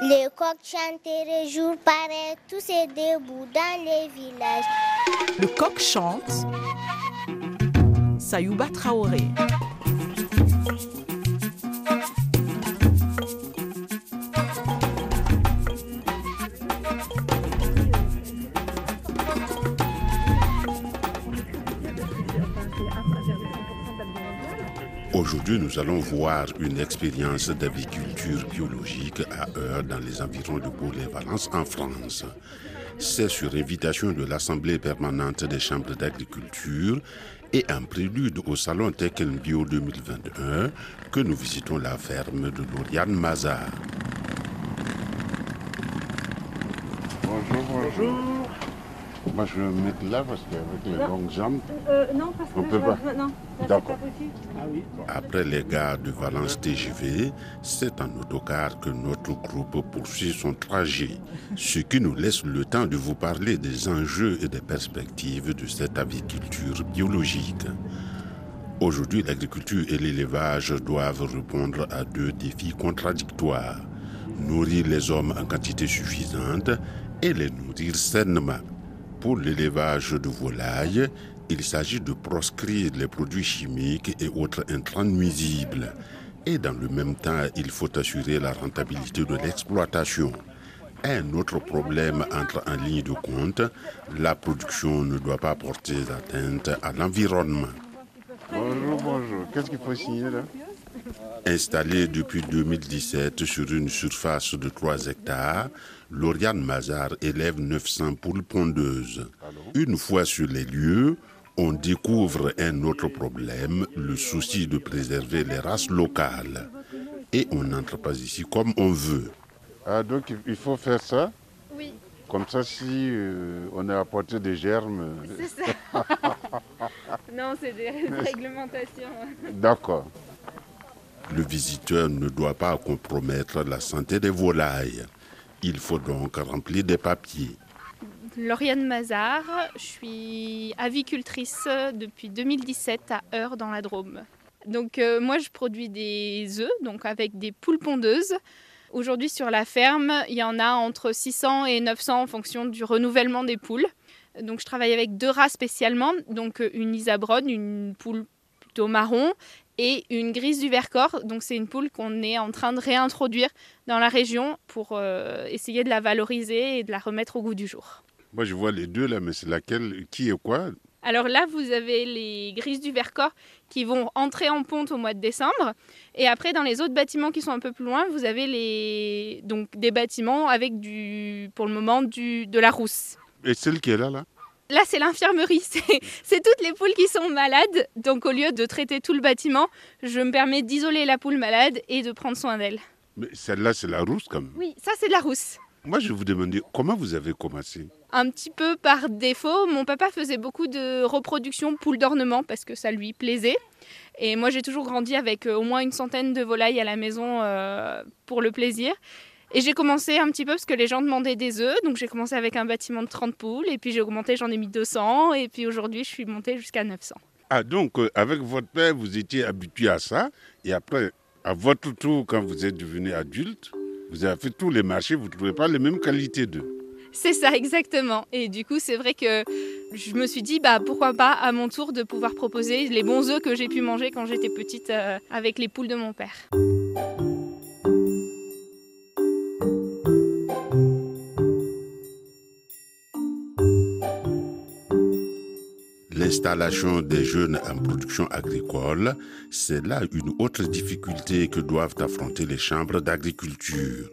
Les coqs chanteraient jour pareil, tous et debout dans les villages. Le coq chante. Sayouba Traoré. Aujourd'hui, nous allons voir une expérience d'agriculture biologique à Heure dans les environs de Bourg-les-Valence en France. C'est sur invitation de l'Assemblée permanente des chambres d'agriculture et en prélude au Salon Tech Bio 2021 que nous visitons la ferme de Lauriane Mazar. Bonjour, bonjour. Moi, je vais me mettre là parce qu'avec les longues jambes, Euh, non, parce que On là, peut pas. Non, D'accord. possible. Après les gares de Valence TGV, c'est en autocar que notre groupe poursuit son trajet, ce qui nous laisse le temps de vous parler des enjeux et des perspectives de cette agriculture biologique. Aujourd'hui, l'agriculture et l'élevage doivent répondre à deux défis contradictoires. Nourrir les hommes en quantité suffisante et les nourrir sainement. Pour l'élevage de volailles, il s'agit de proscrire les produits chimiques et autres intrants nuisibles. Et dans le même temps, il faut assurer la rentabilité de l'exploitation. Un autre problème entre en ligne de compte, la production ne doit pas porter atteinte à l'environnement. Bonjour, bonjour. Qu'est-ce qu'il faut signer là? Installée depuis 2017 sur une surface de 3 hectares, Lauriane Mazar élève 900 poules pondeuses. Une fois sur les lieux, on découvre un autre problème, le souci de préserver les races locales. Et on n'entre pas ici comme on veut. Ah, donc il- faut faire ça? Oui, Comme ça, si euh, on a apporté des germes. c'est ça. non, c'est des réglementations. D'accord. Le visiteur ne doit pas compromettre la santé des volailles. Il faut donc remplir des papiers. Lauriane Mazar, je suis avicultrice depuis 2017 à Heure dans la Drôme. Donc euh, moi je produis des œufs donc avec des poules pondeuses. Aujourd'hui sur la ferme, il y en a entre 600 et 900 en fonction du renouvellement des poules. Donc je travaille avec deux races spécialement, donc euh, une Isabronne, une poule plutôt marron et une grise du Vercors. Donc c'est une poule qu'on est en train de réintroduire dans la région pour euh, essayer de la valoriser et de la remettre au goût du jour. Moi, je vois les deux là, mais c'est laquelle Qui est quoi? Alors là, vous avez les grises du Vercors qui vont entrer en ponte au mois de décembre. Et après, dans les autres bâtiments qui sont un peu plus loin, vous avez les... Donc, des bâtiments avec, du... pour le moment, du... de la rousse. Et celle qui est là, là? Là, c'est l'infirmerie. C'est toutes les poules qui sont malades. Donc, au lieu de traiter tout le bâtiment, je me permets d'isoler la poule malade et de prendre soin d'elle. Mais celle-là, c'est la rousse quand même. Oui, ça, c'est de la rousse. Moi, je vous demandais comment vous avez commencé? Un petit peu par défaut. Mon papa faisait beaucoup de reproduction poules d'ornement parce que ça lui plaisait. Et moi, j'ai toujours grandi avec euh, au moins une centaine de volailles à la maison euh, pour le plaisir. Et j'ai commencé un petit peu parce que les gens demandaient des œufs. Donc j'ai commencé avec un bâtiment de 30 poules. Et puis j'ai augmenté, j'en ai mis 200. Et puis aujourd'hui, je suis montée jusqu'à 900. Ah, donc euh, avec votre père, vous étiez habitué à ça. Et après, à votre tour, quand vous êtes devenu adulte, vous avez fait tous les marchés, vous ne trouvez pas les mêmes qualités d'œufs. C'est ça, exactement. Et du coup, c'est vrai que je me suis dit, bah, pourquoi pas à mon tour de pouvoir proposer les bons œufs que j'ai pu manger quand j'étais petite euh, avec les poules de mon père. L'installation des jeunes en production agricole, c'est là une autre difficulté que doivent affronter les chambres d'agriculture.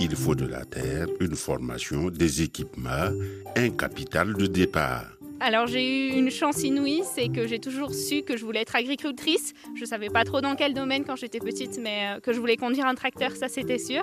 Il faut de la terre, une formation, des équipements, un capital de départ. Alors j'ai eu une chance inouïe, c'est que j'ai toujours su que je voulais être agricultrice. Je savais pas trop dans quel domaine quand j'étais petite, mais euh, que je voulais conduire un tracteur, ça c'était sûr.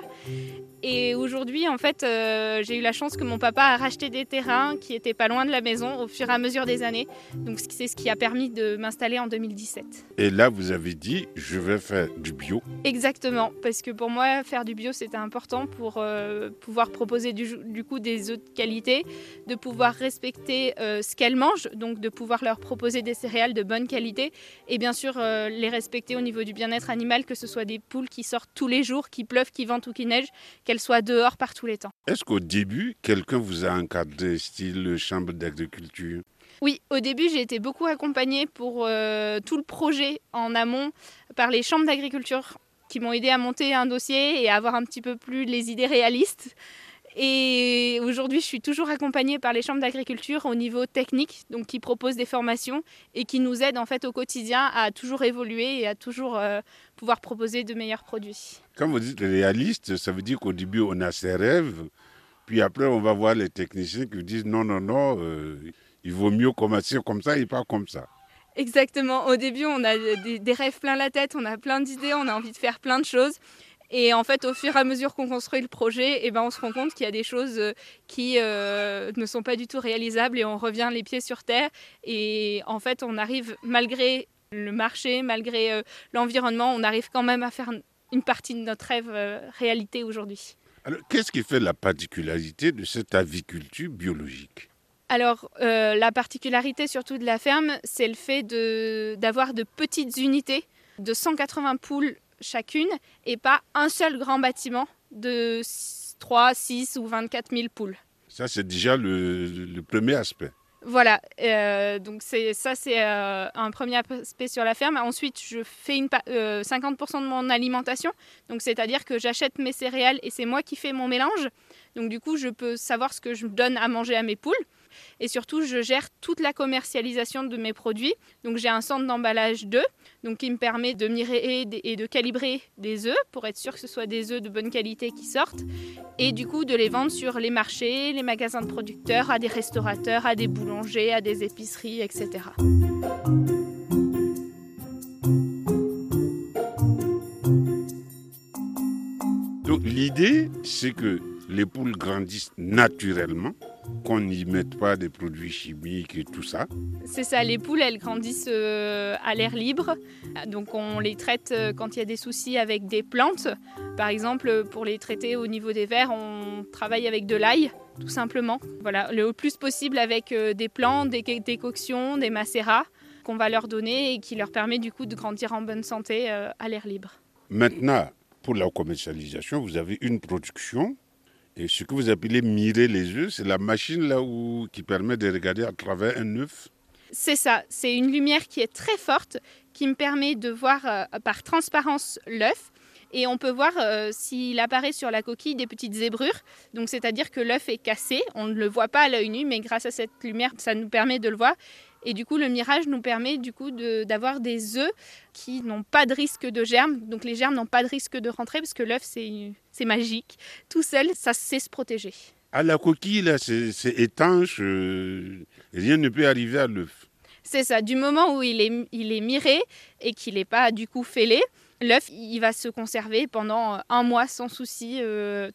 Et aujourd'hui, en fait, euh, j'ai eu la chance que mon papa a racheté des terrains qui étaient pas loin de la maison au fur et à mesure des années. Donc c'est ce qui a permis de m'installer en 2017. Et là, vous avez dit, je vais faire du bio. Exactement, parce que pour moi, faire du bio, c'était important pour euh, pouvoir proposer du, du coup des œufs de qualité, de pouvoir respecter euh, ce qu'a qu'elles mangent, donc de pouvoir leur proposer des céréales de bonne qualité et bien sûr euh, les respecter au niveau du bien-être animal, que ce soit des poules qui sortent tous les jours, qui pleuvent, qui vente ou qui neige, qu'elles soient dehors par tous les temps. Est-ce qu'au début, quelqu'un vous a encadré, style chambre d'agriculture? Oui, au début, j'ai été beaucoup accompagnée pour euh, tout le projet en amont par les chambres d'agriculture qui m'ont aidé à monter un dossier et à avoir un petit peu plus les idées réalistes. Et aujourd'hui, je suis toujours accompagnée par les chambres d'agriculture au niveau technique, donc qui proposent des formations et qui nous aident en fait au quotidien à toujours évoluer et à toujours euh, pouvoir proposer de meilleurs produits. Quand vous dites réaliste, ça veut dire qu'au début, on a ses rêves, puis après, on va voir les techniciens qui vous disent non, non, non, euh, il vaut mieux commencer comme ça et pas comme ça. Exactement. Au début, on a des, des rêves plein la tête, on a plein d'idées, on a envie de faire plein de choses. Et en fait, au fur et à mesure qu'on construit le projet, eh ben, on se rend compte qu'il y a des choses euh, qui euh, ne sont pas du tout réalisables et on revient les pieds sur terre. Et en fait, on arrive, malgré le marché, malgré euh, l'environnement, on arrive quand même à faire une partie de notre rêve réalité aujourd'hui. Alors, qu'est-ce qui fait la particularité de cette aviculture biologique? Alors, la particularité surtout de la ferme, c'est le fait d'avoir de, de petites unités de 180 poules chacune et pas un seul grand bâtiment de 3, 6 ou 24 000 poules. Ça, c'est déjà le, premier aspect. Voilà, euh, donc c'est ça c'est euh, un premier aspect sur la ferme. Ensuite, je fais une, 50% euh, de mon alimentation, donc c'est-à-dire que j'achète mes céréales et c'est moi qui fais mon mélange. Donc du coup, je peux savoir ce que je donne à manger à mes poules. Et surtout, je gère toute la commercialisation de mes produits. Donc j'ai un centre d'emballage d'œufs donc qui me permet de mirer et de calibrer des œufs pour être sûr que ce soit des œufs de bonne qualité qui sortent et du coup de les vendre sur les marchés, les magasins de producteurs, à des restaurateurs, à des boulangers, à des épiceries, etc. Donc l'idée, c'est que les poules grandissent naturellement, qu'on n'y mette pas des produits chimiques et tout ça. C'est ça, les poules, elles grandissent euh, à l'air libre. Donc on les traite euh, quand il y a des soucis avec des plantes. Par exemple, pour les traiter au niveau des vers, on travaille avec de l'ail, tout simplement. Voilà, le plus possible avec euh, des plantes, des décoctions, des macérats qu'on va leur donner et qui leur permet du coup de grandir en bonne santé à l'air libre. Maintenant, pour la commercialisation, vous avez une production et ce que vous appelez mirer les œufs, c'est la machine là où, qui permet de regarder à travers un œuf C'est ça, c'est une lumière qui est très forte, qui me permet de voir euh, par transparence l'œuf. Et on peut voir euh, s'il apparaît sur la coquille des petites zébrures. Donc c'est-à-dire que l'œuf est cassé. On ne le voit pas à l'œil nu, mais grâce à cette lumière, ça nous permet de le voir. Et du coup, le mirage nous permet du coup d'avoir des œufs qui n'ont pas de risque de germes. Donc les germes n'ont pas de risque de rentrer parce que l'œuf, c'est magique. Tout seul, ça sait se protéger. À la coquille, là, c'est étanche. Euh, rien ne peut arriver à l'œuf. C'est ça. Du moment où il est, il est miré et qu'il n'est pas du coup fêlé, l'œuf, il va se conserver pendant un mois sans souci. Euh,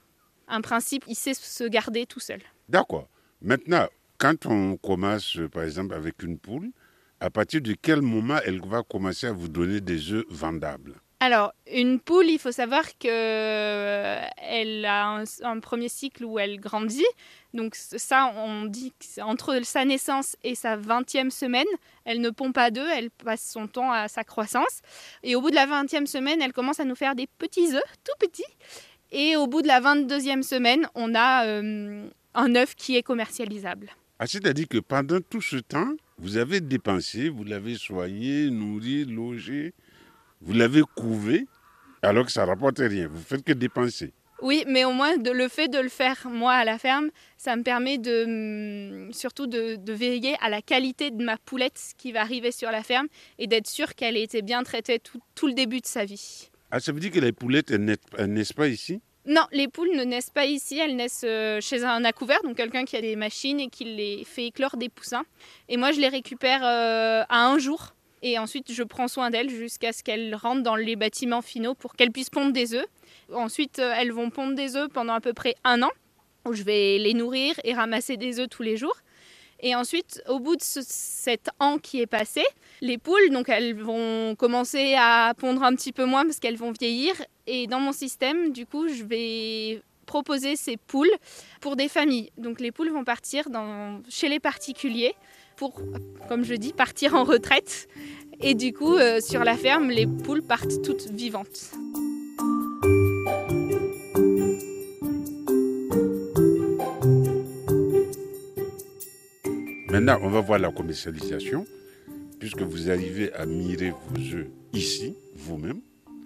un principe, il sait se garder tout seul. D'accord. Maintenant, quand on commence, par exemple, avec une poule, à partir de quel moment elle va commencer à vous donner des œufs vendables? Alors, une poule, il faut savoir qu'elle euh, a un, premier cycle où elle grandit. Donc ça, on dit qu'entre sa naissance et sa 20e semaine, elle ne pond pas d'œufs, elle passe son temps à sa croissance. Et au bout de la 20e semaine, elle commence à nous faire des petits œufs, tout petits. Et au bout de la 22e semaine, on a euh, un œuf qui est commercialisable. Ah, c'est-à-dire que pendant tout ce temps, vous avez dépensé, vous l'avez soigné, nourri, logé, vous l'avez couvé, alors que ça ne rapporte rien. Vous faites que dépenser. Oui, mais au moins de, le fait de le faire moi à la ferme, ça me permet de mm, surtout de, veiller à la qualité de ma poulette qui va arriver sur la ferme et d'être sûr qu'elle a été bien traitée tout, tout, le début de sa vie. Ah, ça veut dire que les poulettes, elles naissent pas ici? Non, les poules ne naissent pas ici, elles naissent euh, chez un accouvert, donc quelqu'un qui a des machines et qui les fait éclore des poussins. Et moi, je les récupère euh, à un jour. Et ensuite, je prends soin d'elles jusqu'à ce qu'elles rentrent dans les bâtiments finaux pour qu'elles puissent pondre des œufs. Ensuite, euh, elles vont pondre des œufs pendant à peu près un an, où je vais les nourrir et ramasser des œufs tous les jours. Et ensuite, au bout de cet an qui est passé, les poules, donc elles vont commencer à pondre un petit peu moins parce qu'elles vont vieillir. Et dans mon système, du coup, je vais proposer ces poules pour des familles. Donc les poules vont partir chez les particuliers pour, comme je dis, partir en retraite. Et du coup, euh, sur la ferme, les poules partent toutes vivantes. Maintenant, on va voir la commercialisation, puisque vous arrivez à mirer vos œufs ici, vous-même.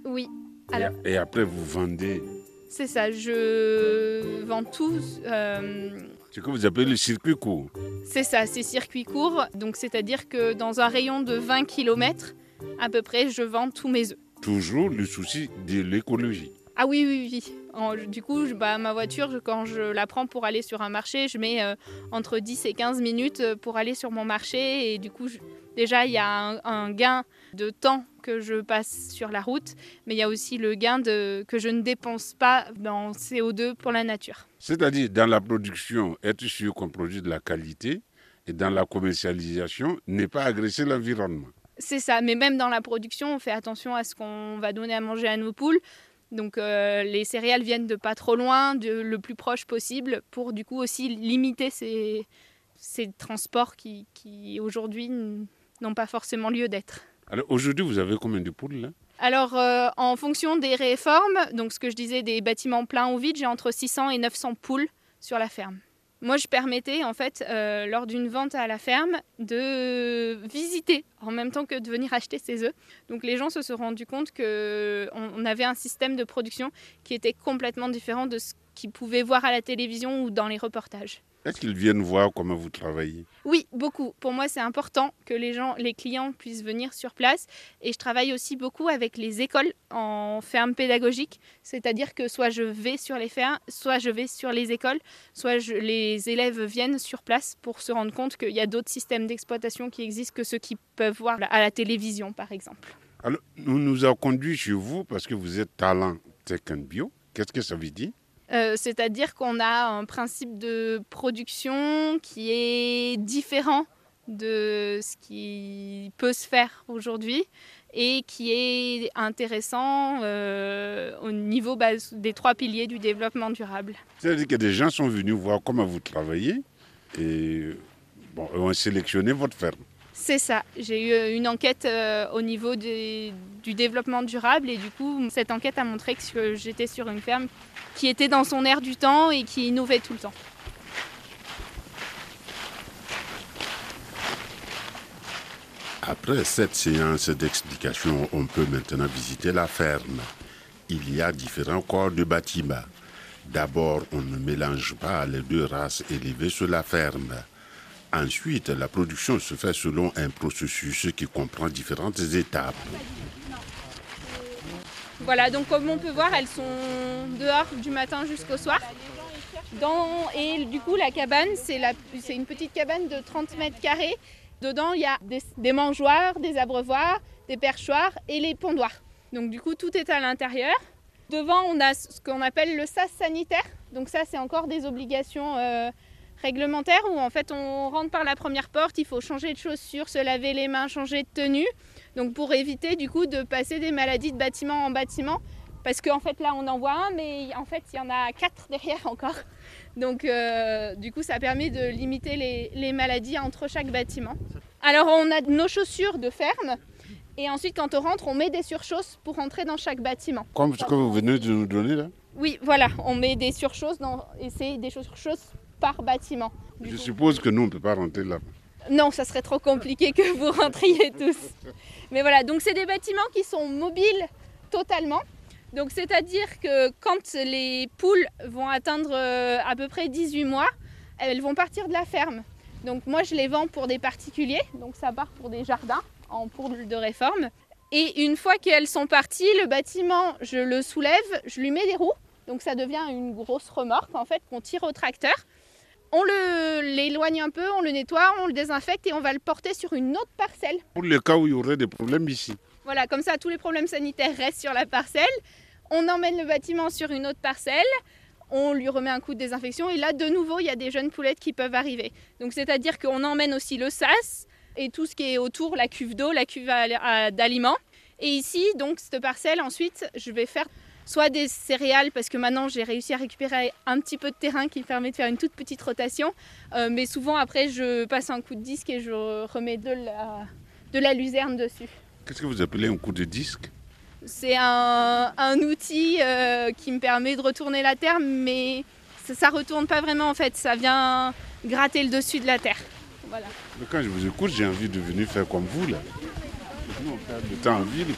Oui, Et- Alors- Et, après, vous vendez c'est ça. Je vends tout. euh, ce que vous appelez le circuit court. c'est ça, c'est circuit court. Donc, c'est-à-dire que dans un rayon de 20 km, à peu près, je vends tous mes œufs. Toujours le souci de l'écologie. Ah oui, oui, oui. En- du coup, je- bah, ma voiture, je- quand je la prends pour aller sur un marché, je mets euh, entre 10 et 15 minutes euh, pour aller sur mon marché. Et du coup, je- déjà, il y a un, un gain de temps que je passe sur la route, mais il y a aussi le gain de, que je ne dépense pas dans CO2 pour la nature. C'est-à-dire, dans la production, être sûr qu'on produit de la qualité, et dans la commercialisation, ne pas agresser l'environnement. C'est ça, mais même dans la production, on fait attention à ce qu'on va donner à manger à nos poules. Donc euh, les céréales viennent de pas trop loin, de le plus proche possible, pour du coup aussi limiter ces, ces transports qui, qui aujourd'hui n'ont pas forcément lieu d'être. Alors, aujourd'hui, vous avez combien de poules là? Alors euh, en fonction des réformes, donc ce que je disais des bâtiments pleins ou vides, j'ai entre 600 et 900 poules sur la ferme. Moi, je permettais, en fait, euh, lors d'une vente à la ferme, de visiter en même temps que de venir acheter ses œufs. Donc, les gens se sont rendus compte qu'on on avait un système de production qui était complètement différent de ce qu'ils pouvaient voir à la télévision ou dans les reportages. Est-ce qu'ils viennent voir comment vous travaillez Oui, beaucoup. Pour moi, c'est important que les gens, les clients puissent venir sur place. Et je travaille aussi beaucoup avec les écoles en ferme pédagogique. C'est-à-dire que soit je vais sur les fermes, soit je vais sur les écoles, soit je- les élèves viennent sur place pour se rendre compte qu'il y a d'autres systèmes d'exploitation qui existent que ceux qu'ils peuvent voir à la télévision, par exemple. Alors, nous nous avons conduit chez vous parce que vous êtes talent tech and bio. Qu'est-ce que ça veut dire? Euh, C'est-à-dire qu'on a un principe de production qui est différent de ce qui peut se faire aujourd'hui et qui est intéressant euh, au niveau des trois piliers du développement durable. C'est-à-dire que des gens sont venus voir comment vous travaillez et ont sélectionné votre ferme. C'est ça. J'ai eu une enquête euh, au niveau du développement durable et du coup, cette enquête a montré que j'étais sur une ferme qui était dans son air du temps et qui innovait tout le temps. Après cette séance d'explication, on peut maintenant visiter la ferme. Il y a différents corps de bâtiments. D'abord, on ne mélange pas les deux races élevées sur la ferme. Ensuite, la production se fait selon un processus qui comprend différentes étapes. Voilà, donc comme on peut voir, elles sont dehors du matin jusqu'au soir. Et du coup, la cabane, c'est une petite cabane de 30 mètres carrés. Dedans, il y a des, des mangeoires, des abreuvoirs, des perchoirs et les pondoirs. Donc du coup, tout est à l'intérieur. Devant, on a ce qu'on appelle le sas sanitaire. Donc ça, c'est encore des obligations euh, réglementaires où en fait, on rentre par la première porte, il faut changer de chaussures, se laver les mains, changer de tenue. Donc pour éviter du coup de passer des maladies de bâtiment en bâtiment. Parce qu'en fait là on en voit un mais en fait il y en a quatre derrière encore. Donc euh, du coup ça permet de limiter les, les maladies entre chaque bâtiment. Alors on a nos chaussures de ferme et ensuite quand on rentre on met des surchausses pour rentrer dans chaque bâtiment. Comme ce que vous venez de nous donner là Oui voilà on met des surchausses dans, et c'est des surchausses par bâtiment. Je coup. suppose que nous, on ne peut pas rentrer là. Non, ça serait trop compliqué que vous rentriez tous. Mais voilà, donc c'est des bâtiments qui sont mobiles totalement. Donc c'est-à-dire que quand les poules vont atteindre euh, à peu près 18 mois, elles vont partir de la ferme. Donc moi je les vends pour des particuliers, donc ça part pour des jardins en poudre de réforme. Et une fois qu'elles sont parties, le bâtiment, je le soulève, je lui mets des roues. Donc ça devient une grosse remorque en fait qu'on tire au tracteur. On le- l'éloigne un peu, on le nettoie, on le désinfecte et on va le porter sur une autre parcelle. Pour le cas où il y aurait des problèmes ici. Voilà, comme ça tous les problèmes sanitaires restent sur la parcelle. On emmène le bâtiment sur une autre parcelle, on lui remet un coup de désinfection et là de nouveau il y a des jeunes poulettes qui peuvent arriver. Donc c'est-à-dire qu'on emmène aussi le sas et tout ce qui est autour, la cuve d'eau, la cuve d'aliments. Et ici, donc cette parcelle, ensuite, je vais faire soit des céréales, parce que maintenant j'ai réussi à récupérer un petit peu de terrain qui me permet de faire une toute petite rotation. Euh, mais souvent après, je passe un coup de disque et je remets de la, de la luzerne dessus. Qu'est-ce que vous appelez un coup de disque? C'est un, un outil euh, qui me permet de retourner la terre, mais ça, ne retourne pas vraiment en fait. Ça vient gratter le dessus de la terre. Voilà. Mais quand je vous écoute, j'ai envie de venir faire comme vous là. Nous, on perd temps en ville?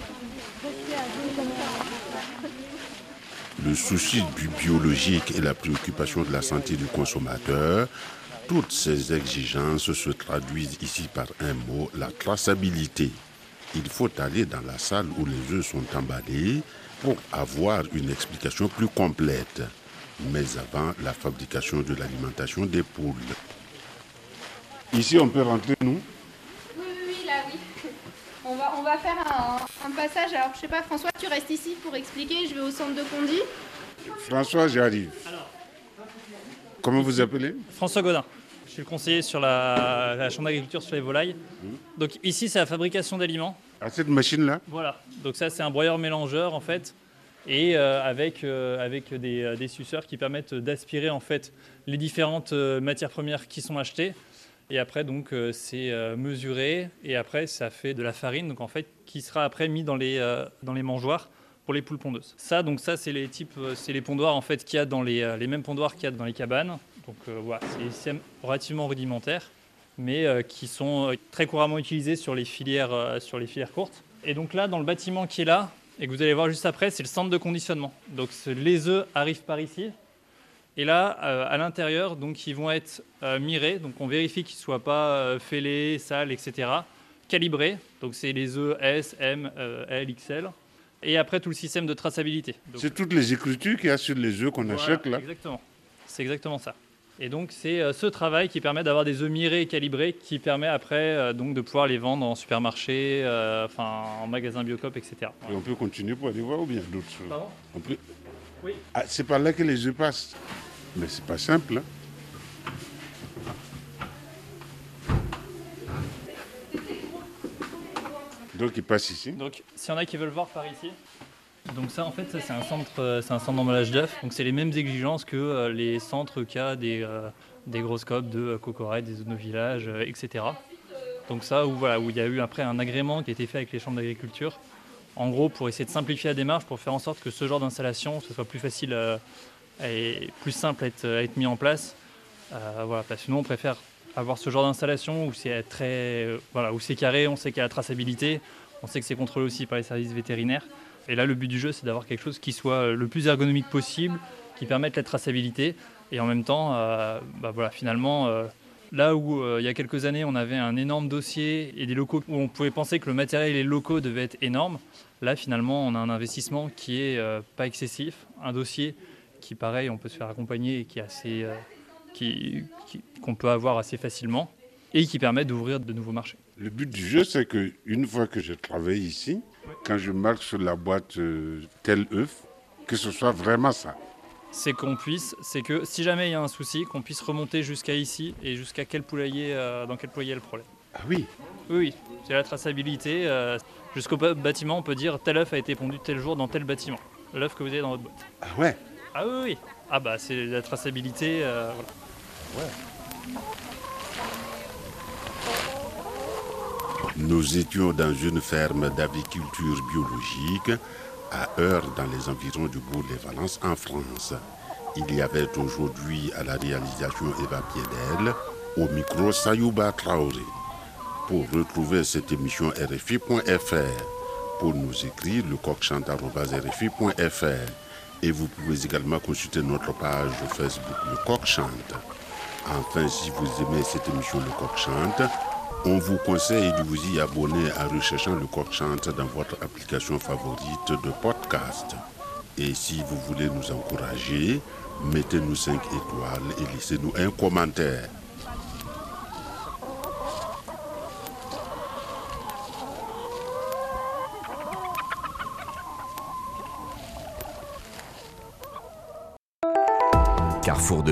Le souci du biologique et la préoccupation de la santé du consommateur, toutes ces exigences se traduisent ici par un mot, la traçabilité. Il faut aller dans la salle où les œufs sont emballés pour avoir une explication plus complète. Mais avant la fabrication de l'alimentation des poules. Ici, on peut rentrer, nous Oui, oui, oui, là, oui. On va, on va faire un, un passage. Alors, je sais pas, François, tu restes ici pour expliquer. Je vais au centre de conduit. François, j'arrive. Comment vous appelez? François Godin. Je suis le conseiller sur la, la chambre d'agriculture sur les volailles. Donc ici, c'est la fabrication d'aliments. À cette machine-là? Voilà. Donc ça, c'est un broyeur mélangeur en fait, et euh, avec, euh, avec des, euh, des suceurs qui permettent d'aspirer en fait les différentes euh, matières premières qui sont achetées. Et après, donc, euh, c'est euh, mesuré et après, ça fait de la farine, donc en fait, qui sera après mis dans les, euh, dans les mangeoires pour les poules pondeuses. Ça, donc ça, c'est les types, c'est les pondoirs en fait qu'il y a dans les, les mêmes pondoirs qu'il y a dans les cabanes. Donc voilà, c'est des systèmes relativement rudimentaires, mais qui sont très couramment utilisés sur les filières, sur les filières courtes. Et donc là, dans le bâtiment qui est là, et que vous allez voir juste après, c'est le centre de conditionnement. Donc les œufs arrivent par ici. Et là, euh, à l'intérieur, donc ils vont être euh, mirés. Donc on vérifie qu'ils ne soient pas euh, fêlés, sales, etc. Calibrés. Donc c'est les œufs S, M, L, XL. Et après tout le système de traçabilité. C'est toutes les écritures qu'il y a sur les œufs qu'on voilà, achète là. Exactement. C'est exactement ça. Et donc c'est ce travail qui permet d'avoir des œufs mirés et calibrés, qui permet après donc de pouvoir les vendre en supermarché, euh, enfin en magasin Biocop, etc. Et on peut continuer pour aller voir ou bien d'autres choses? Pardon? On peut... Oui. Ah, c'est par là que les œufs passent. Mais c'est pas simple. hein. Donc ils passent ici. Donc, s'il y en a qui veulent voir par ici. Donc ça, en fait, c'est un centre, euh, c'est un centre d'emballage d'œufs. Donc c'est les mêmes exigences que euh, les centres qu'il y a des, euh, des grosses copes de Cocorette, des zones de village, euh, etc. Donc ça, où, voilà, où il y a eu après un agrément qui a été fait avec les chambres d'agriculture. En gros, pour essayer de simplifier la démarche, pour faire en sorte que ce genre d'installation, ce soit plus facile euh, et plus simple à être, mis en place. Euh, voilà, parce que nous, on préfère avoir ce genre d'installation où c'est euh, voilà, carré, on sait qu'il y a la traçabilité, on sait que c'est contrôlé aussi par les services vétérinaires. Et là, le but du jeu, c'est d'avoir quelque chose qui soit euh, le plus ergonomique possible, qui permette la traçabilité. Et en même temps, bah voilà, finalement, là où il y a quelques années, on avait un énorme dossier et des locaux où on pouvait penser que le matériel et les locaux devaient être énormes, là, finalement, on a un investissement qui est pas excessif, un dossier qui, pareil, on peut se faire accompagner et qui est assez, euh, qui- qu'on peut avoir assez facilement et qui permet d'ouvrir de nouveaux marchés. Le but du jeu, c'est que une fois que je travaille ici, quand je marque sur la boîte euh, tel œuf, que ce soit vraiment ça. c'est qu'on puisse, c'est que si jamais il y a un souci, qu'on puisse remonter jusqu'à ici et jusqu'à quel poulailler, euh, dans quel poulailler est le problème. Ah oui, Oui, oui, c'est la traçabilité. euh, jusqu'au bâtiment, on peut dire tel œuf a été pondu tel jour dans tel bâtiment. L'œuf que vous avez dans votre boîte. ah ouais. Ah oui, oui. Ah bah c'est la traçabilité. euh. Nous étions dans une ferme d'aviculture biologique à Heure dans les environs du bourg de Valence en France. Il y avait aujourd'hui à la réalisation Eva Piedel, au micro Sayouba Traoré. Pour retrouver cette émission RFI.fr, pour nous écrire le coqchante.rfi.fr et vous pouvez également consulter notre page Facebook Le Coq Chante. Enfin, si vous aimez cette émission Le Coq Chante, on vous conseille de vous y abonner en recherchant Le Coq Chante dans votre application favorite de podcast. Et si vous voulez nous encourager, mettez-nous 5 étoiles et laissez-nous un commentaire. Carrefour de